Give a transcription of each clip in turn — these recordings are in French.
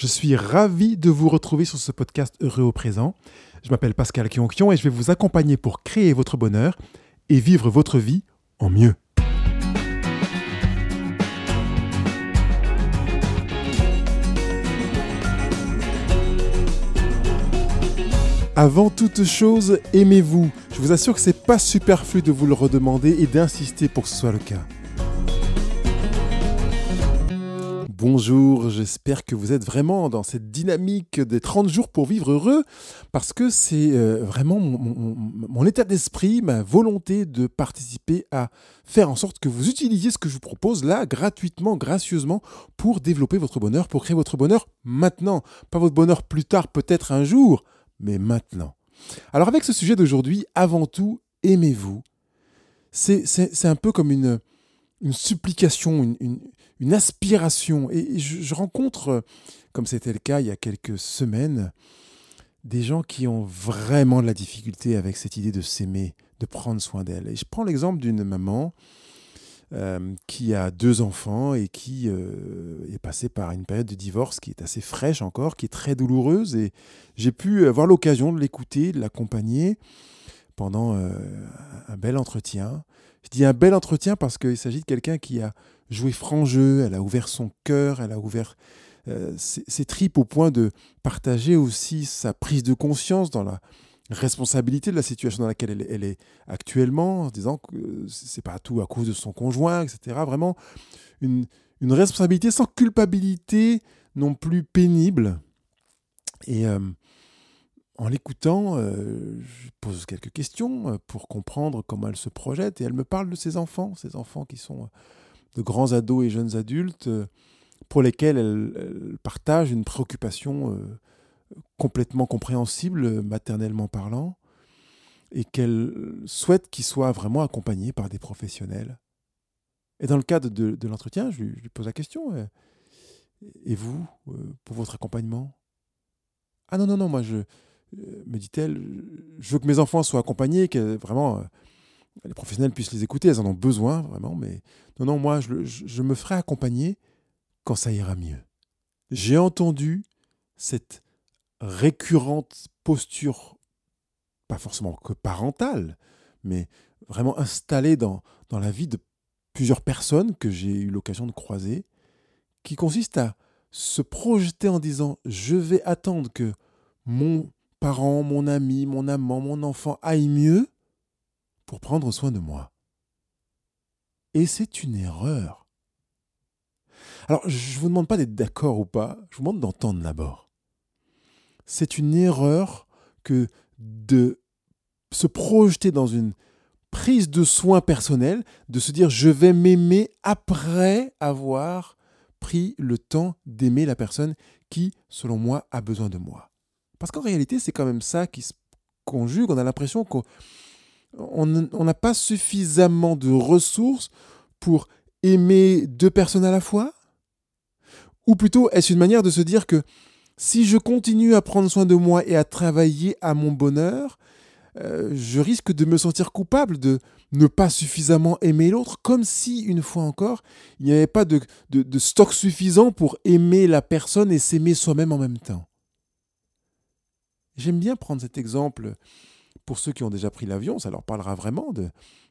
Je suis ravi de vous retrouver sur ce podcast Heureux au présent. Je m'appelle Pascal Kionkion et je vais vous accompagner pour créer votre bonheur et vivre votre vie en mieux. Avant toute chose, aimez-vous. Je vous assure que c'est pas superflu de vous le redemander et d'insister pour que ce soit le cas. Bonjour, j'espère que vous êtes vraiment dans cette dynamique des 30 jours pour vivre heureux, parce que c'est euh, vraiment mon, état d'esprit, ma volonté de participer à faire en sorte que vous utilisiez ce que je vous propose là, gratuitement, gracieusement, pour développer votre bonheur, pour créer votre bonheur maintenant. Pas votre bonheur plus tard, peut-être un jour, mais maintenant. Alors avec ce sujet d'aujourd'hui, avant tout, aimez-vous. C'est un peu comme une, une supplication, une, une, aspiration. Et je, rencontre, comme c'était le cas il y a quelques semaines, des gens qui ont vraiment de la difficulté avec cette idée de s'aimer, de prendre soin d'elle. Et je prends l'exemple d'une maman euh, qui a deux enfants et qui euh, est passée par une période de divorce qui est assez fraîche encore, qui est très douloureuse. Et j'ai pu avoir l'occasion de l'écouter, de l'accompagner pendant euh, un bel entretien. Je dis un bel entretien parce qu'il s'agit de quelqu'un qui a joué franc jeu, elle a ouvert son cœur, elle a ouvert euh, ses, tripes au point de partager aussi sa prise de conscience dans la responsabilité de la situation dans laquelle elle, est actuellement, en disant que c'est pas tout à cause de son conjoint, etc. Vraiment une, responsabilité sans culpabilité non plus pénible. Et euh, en l'écoutant, euh, je pose quelques questions euh, pour comprendre comment elle se projette et elle me parle de ses enfants, ses enfants qui sont euh, de grands ados et jeunes adultes pour lesquels elle, partage une préoccupation complètement compréhensible, maternellement parlant, et qu'elle souhaite qu'ils soient vraiment accompagnés par des professionnels. Et dans le cadre de, l'entretien, je, lui pose la question, et vous, pour votre accompagnement? Ah non, non, non, moi je, me dit-elle, je veux que mes enfants soient accompagnés, que vraiment euh, les professionnels puissent les écouter, elles en ont besoin vraiment, mais non, non, moi je, me ferai accompagner quand ça ira mieux. J'ai entendu cette récurrente posture, pas forcément que parentale, mais vraiment installée dans, dans la vie de plusieurs personnes que j'ai eu l'occasion de croiser, qui consiste à se projeter en disant je vais attendre que mon parent, mon ami, mon amant, mon enfant aille mieux pour prendre soin de moi. Et c'est une erreur. Alors, je ne vous demande pas d'être d'accord ou pas, je vous demande d'entendre d'abord. C'est une erreur que de se projeter dans une prise de soin personnel, de se dire je vais m'aimer après avoir pris le temps d'aimer la personne qui, selon moi, a besoin de moi. Parce qu'en réalité, c'est quand même ça qui se conjugue. On a l'impression qu'on n'a pas suffisamment de ressources pour aimer deux personnes à la fois? Ou plutôt, est-ce une manière de se dire que si je continue à prendre soin de moi et à travailler à mon bonheur, euh, je risque de me sentir coupable de ne pas suffisamment aimer l'autre, comme si, une fois encore, il n'y avait pas de stock suffisant pour aimer la personne et s'aimer soi-même en même temps. J'aime bien prendre cet exemple pour ceux qui ont déjà pris l'avion, ça leur parlera vraiment de,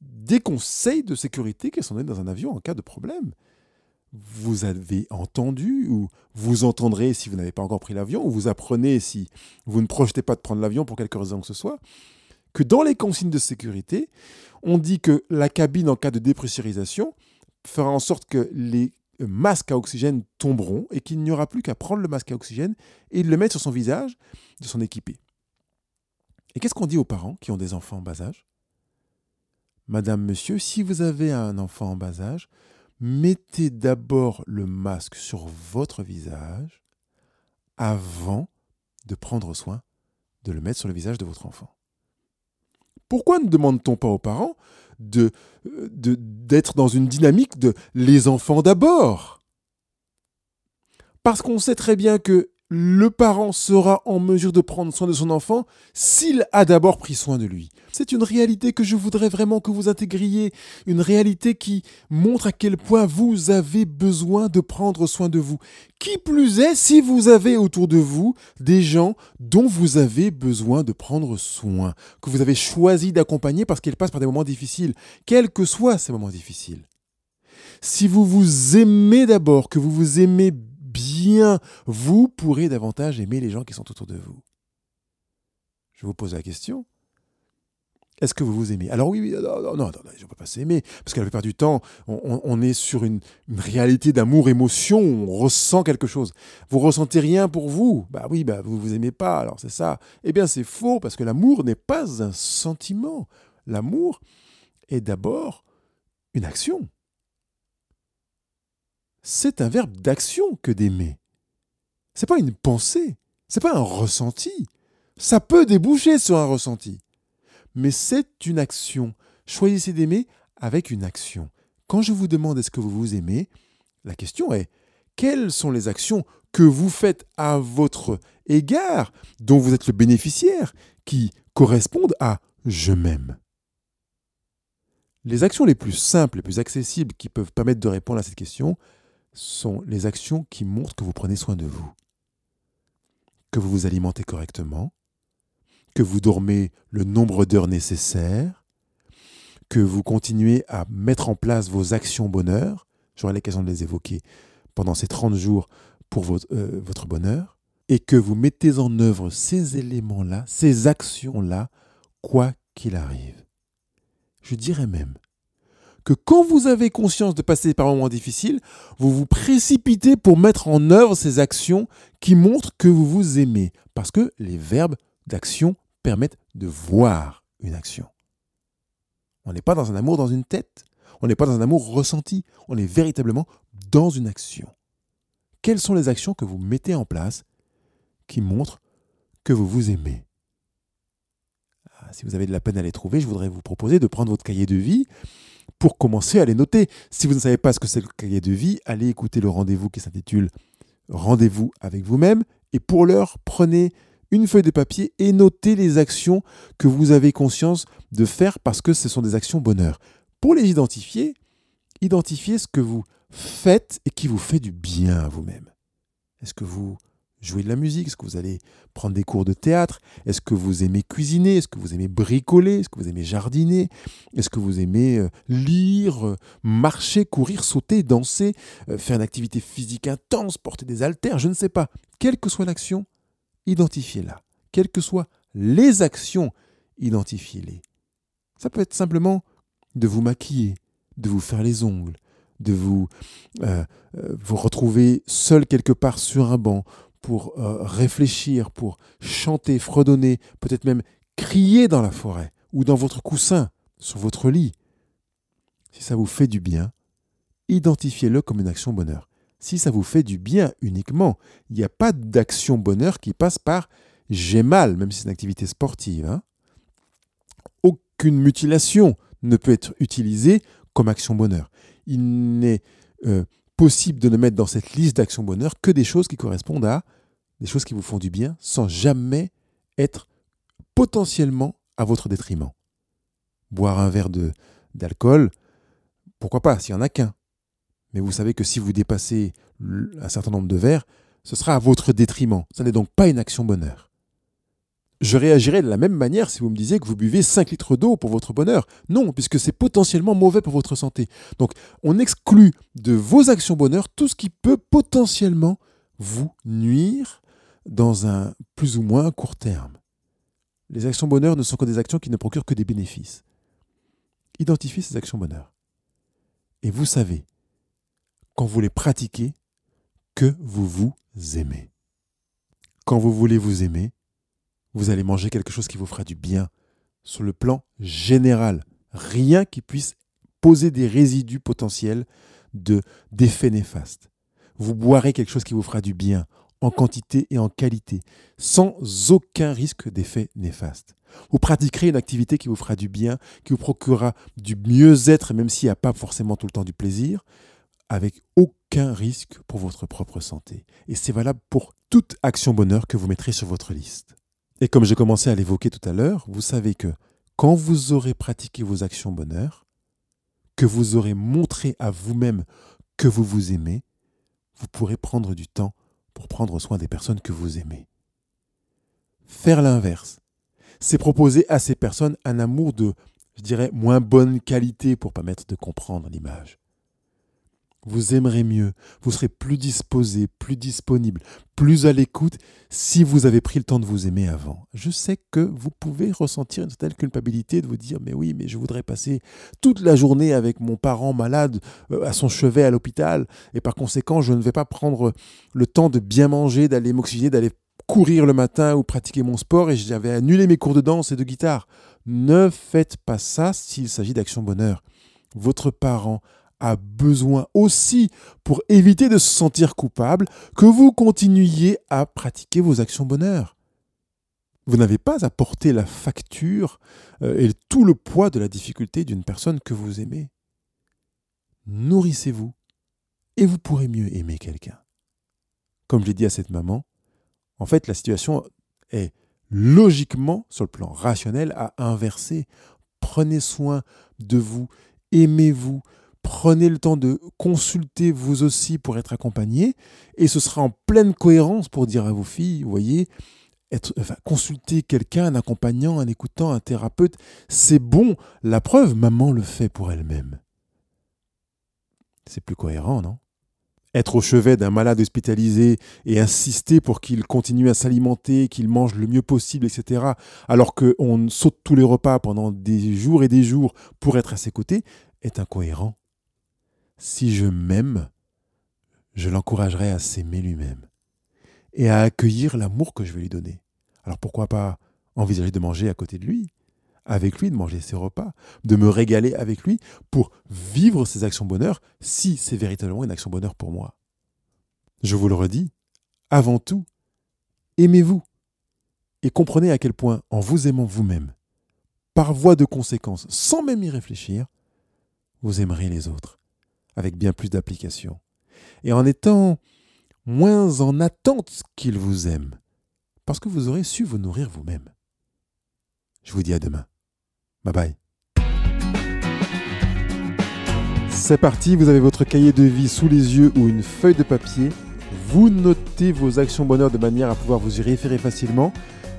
des conseils de sécurité qui sont donnés dans un avion en cas de problème. Vous avez entendu, ou vous entendrez si vous n'avez pas encore pris l'avion, ou vous apprenez si vous ne projetez pas de prendre l'avion pour quelque raison que ce soit, que dans les consignes de sécurité, on dit que la cabine en cas de dépressurisation fera en sorte que les masques à oxygène tomberont et qu'il n'y aura plus qu'à prendre le masque à oxygène et le mettre sur son visage, de s'en équiper. Et qu'est-ce qu'on dit aux parents qui ont des enfants en bas âge? Madame, monsieur, si vous avez un enfant en bas âge, mettez d'abord le masque sur votre visage avant de prendre soin de le mettre sur le visage de votre enfant. Pourquoi ne demande-t-on pas aux parents de d'être dans une dynamique de les enfants d'abord. Parce qu'on sait très bien que le parent sera en mesure de prendre soin de son enfant s'il a d'abord pris soin de lui. C'est une réalité que je voudrais vraiment que vous intégriez, une réalité qui montre à quel point vous avez besoin de prendre soin de vous. Qui plus est si vous avez autour de vous des gens dont vous avez besoin de prendre soin, que vous avez choisi d'accompagner parce qu'ils passent par des moments difficiles, quels que soient ces moments difficiles. Si vous vous aimez d'abord, que vous vous aimez bien, vous pourrez davantage aimer les gens qui sont autour de vous. Je vous pose la question. Est-ce que vous vous aimez? Alors oui, oui, non, non, non, je ne peux pas s'aimer, parce que la plupart du temps, on, est sur une, réalité d'amour-émotion, on ressent quelque chose. Vous ressentez rien pour vous? Bah oui, bah vous vous aimez pas, alors c'est ça. Eh bien c'est faux, parce que l'amour n'est pas un sentiment. L'amour est d'abord une action c'est un verbe d'action que d'aimer. C'est pas une pensée, c'est pas un ressenti. Ça peut déboucher sur un ressenti, mais c'est une action. Choisissez d'aimer avec une action. Quand je vous demande est-ce que vous vous aimez, la question est quelles sont les actions que vous faites à votre égard, dont vous êtes le bénéficiaire, qui correspondent à je m'aime? Les actions les plus simples, les plus accessibles qui peuvent permettre de répondre à cette question, sont les actions qui montrent que vous prenez soin de vous, que vous vous alimentez correctement, que vous dormez le nombre d'heures nécessaires, que vous continuez à mettre en place vos actions bonheur, j'aurai l'occasion de les évoquer pendant ces 30 jours pour votre, euh, votre bonheur, et que vous mettez en œuvre ces éléments-là, ces actions-là, quoi qu'il arrive. Je dirais même que quand vous avez conscience de passer par un moment difficile, vous vous précipitez pour mettre en œuvre ces actions qui montrent que vous vous aimez. Parce que les verbes d'action permettent de voir une action. On n'est pas dans un amour dans une tête, on n'est pas dans un amour ressenti, on est véritablement dans une action. Quelles sont les actions que vous mettez en place qui montrent que vous vous aimez? Ah, Si vous avez de la peine à les trouver, je voudrais vous proposer de prendre votre cahier de vie pour commencer à les noter. Si vous ne savez pas ce que c'est le cahier de vie, allez écouter le rendez-vous qui s'intitule Rendez-vous avec vous-même. Et pour l'heure, prenez une feuille de papier et notez les actions que vous avez conscience de faire parce que ce sont des actions bonheur. Pour les identifier, identifiez ce que vous faites et qui vous fait du bien à vous-même. Est-ce que vous jouer de la musique? Est-ce que vous allez prendre des cours de théâtre? Est-ce que vous aimez cuisiner? Est-ce que vous aimez bricoler? Est-ce que vous aimez jardiner? Est-ce que vous aimez euh, lire, euh, marcher, courir, sauter, danser, euh, faire une activité physique intense, porter des haltères? Je ne sais pas. Quelle que soit l'action, identifiez-la. Quelles que soient les actions, identifiez-les. Ça peut être simplement de vous maquiller, de vous faire les ongles, de vous, vous retrouver seul quelque part sur un banc pour euh, réfléchir, pour chanter, fredonner, peut-être même crier dans la forêt ou dans votre coussin, sur votre lit. Si ça vous fait du bien, identifiez-le comme une action bonheur. Si ça vous fait du bien uniquement, il n'y a pas d'action bonheur qui passe par j'ai mal, même si c'est une activité sportive. Hein. Aucune mutilation ne peut être utilisée comme action bonheur. Il n'est euh, possible de ne mettre dans cette liste d'actions bonheur que des choses qui correspondent à des choses qui vous font du bien sans jamais être potentiellement à votre détriment. Boire un verre d'alcool, pourquoi pas, s'il n'y en a qu'un. Mais vous savez que si vous dépassez un certain nombre de verres, ce sera à votre détriment. Ce n'est donc pas une action bonheur je réagirais de la même manière si vous me disiez que vous buvez 5 litres d'eau pour votre bonheur. Non, puisque c'est potentiellement mauvais pour votre santé. Donc, on exclut de vos actions bonheur tout ce qui peut potentiellement vous nuire dans un plus ou moins court terme. Les actions bonheur ne sont que des actions qui ne procurent que des bénéfices. Identifiez ces actions bonheur. Et vous savez, quand vous les pratiquez, que vous vous aimez. Quand vous voulez vous aimer, vous allez manger quelque chose qui vous fera du bien sur le plan général. Rien qui puisse poser des résidus potentiels de d'effets néfastes. Vous boirez quelque chose qui vous fera du bien en quantité et en qualité, sans aucun risque d'effet néfaste. Vous pratiquerez une activité qui vous fera du bien, qui vous procurera du mieux-être, même s'il n'y a pas forcément tout le temps du plaisir, avec aucun risque pour votre propre santé. Et c'est valable pour toute action bonheur que vous mettrez sur votre liste. Et comme j'ai commencé à l'évoquer tout à l'heure, vous savez que quand vous aurez pratiqué vos actions bonheur, que vous aurez montré à vous-même que vous vous aimez, vous pourrez prendre du temps pour prendre soin des personnes que vous aimez. Faire l'inverse, c'est proposer à ces personnes un amour de, je dirais, moins bonne qualité pour permettre de comprendre l'image vous aimerez mieux, vous serez plus disposé, plus disponible, plus à l'écoute si vous avez pris le temps de vous aimer avant. Je sais que vous pouvez ressentir une telle culpabilité de vous dire mais oui, mais je voudrais passer toute la journée avec mon parent malade euh, à son chevet à l'hôpital et par conséquent, je ne vais pas prendre le temps de bien manger, d'aller m'oxygéner, d'aller courir le matin ou pratiquer mon sport et j'avais annulé mes cours de danse et de guitare. Ne faites pas ça s'il s'agit d'action bonheur. Votre parent a besoin aussi, pour éviter de se sentir coupable, que vous continuiez à pratiquer vos actions bonheur. Vous n'avez pas à porter la facture euh, et tout le poids de la difficulté d'une personne que vous aimez. Nourrissez-vous et vous pourrez mieux aimer quelqu'un. Comme je l'ai dit à cette maman, en fait la situation est logiquement, sur le plan rationnel, à inverser. Prenez soin de vous, aimez-vous, prenez le temps de consulter vous aussi pour être accompagné, et ce sera en pleine cohérence pour dire à vos filles, vous voyez, consulter quelqu'un, un accompagnant, un écoutant, un thérapeute, c'est bon. La preuve, maman le fait pour elle-même. C'est plus cohérent, non? Être au chevet d'un malade hospitalisé et insister pour qu'il continue à s'alimenter, qu'il mange le mieux possible, etc., alors qu'on saute tous les repas pendant des jours et des jours pour être à ses côtés, est incohérent si je m'aime, je l'encouragerai à s'aimer lui-même et à accueillir l'amour que je vais lui donner. Alors pourquoi pas envisager de manger à côté de lui, avec lui, de manger ses repas, de me régaler avec lui pour vivre ces actions bonheur si c'est véritablement une action bonheur pour moi. Je vous le redis, avant tout, aimez-vous et comprenez à quel point en vous aimant vous-même, par voie de conséquence, sans même y réfléchir, vous aimerez les autres avec bien plus d'application, et en étant moins en attente qu'il vous aime, parce que vous aurez su vous nourrir vous-même. Je vous dis à demain. Bye bye. C'est parti, vous avez votre cahier de vie sous les yeux ou une feuille de papier. Vous notez vos actions bonheur de manière à pouvoir vous y référer facilement.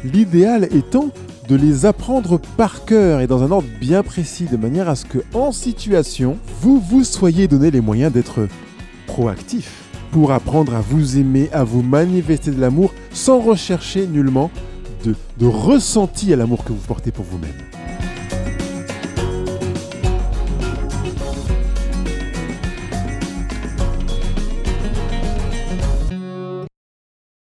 L'idéal étant de les apprendre par cœur et dans un ordre bien précis, de manière à ce que, en situation, vous vous soyez donné les moyens d'être proactif pour apprendre à vous aimer, à vous manifester de l'amour sans rechercher nullement de, de ressenti à l'amour que vous portez pour vous-même.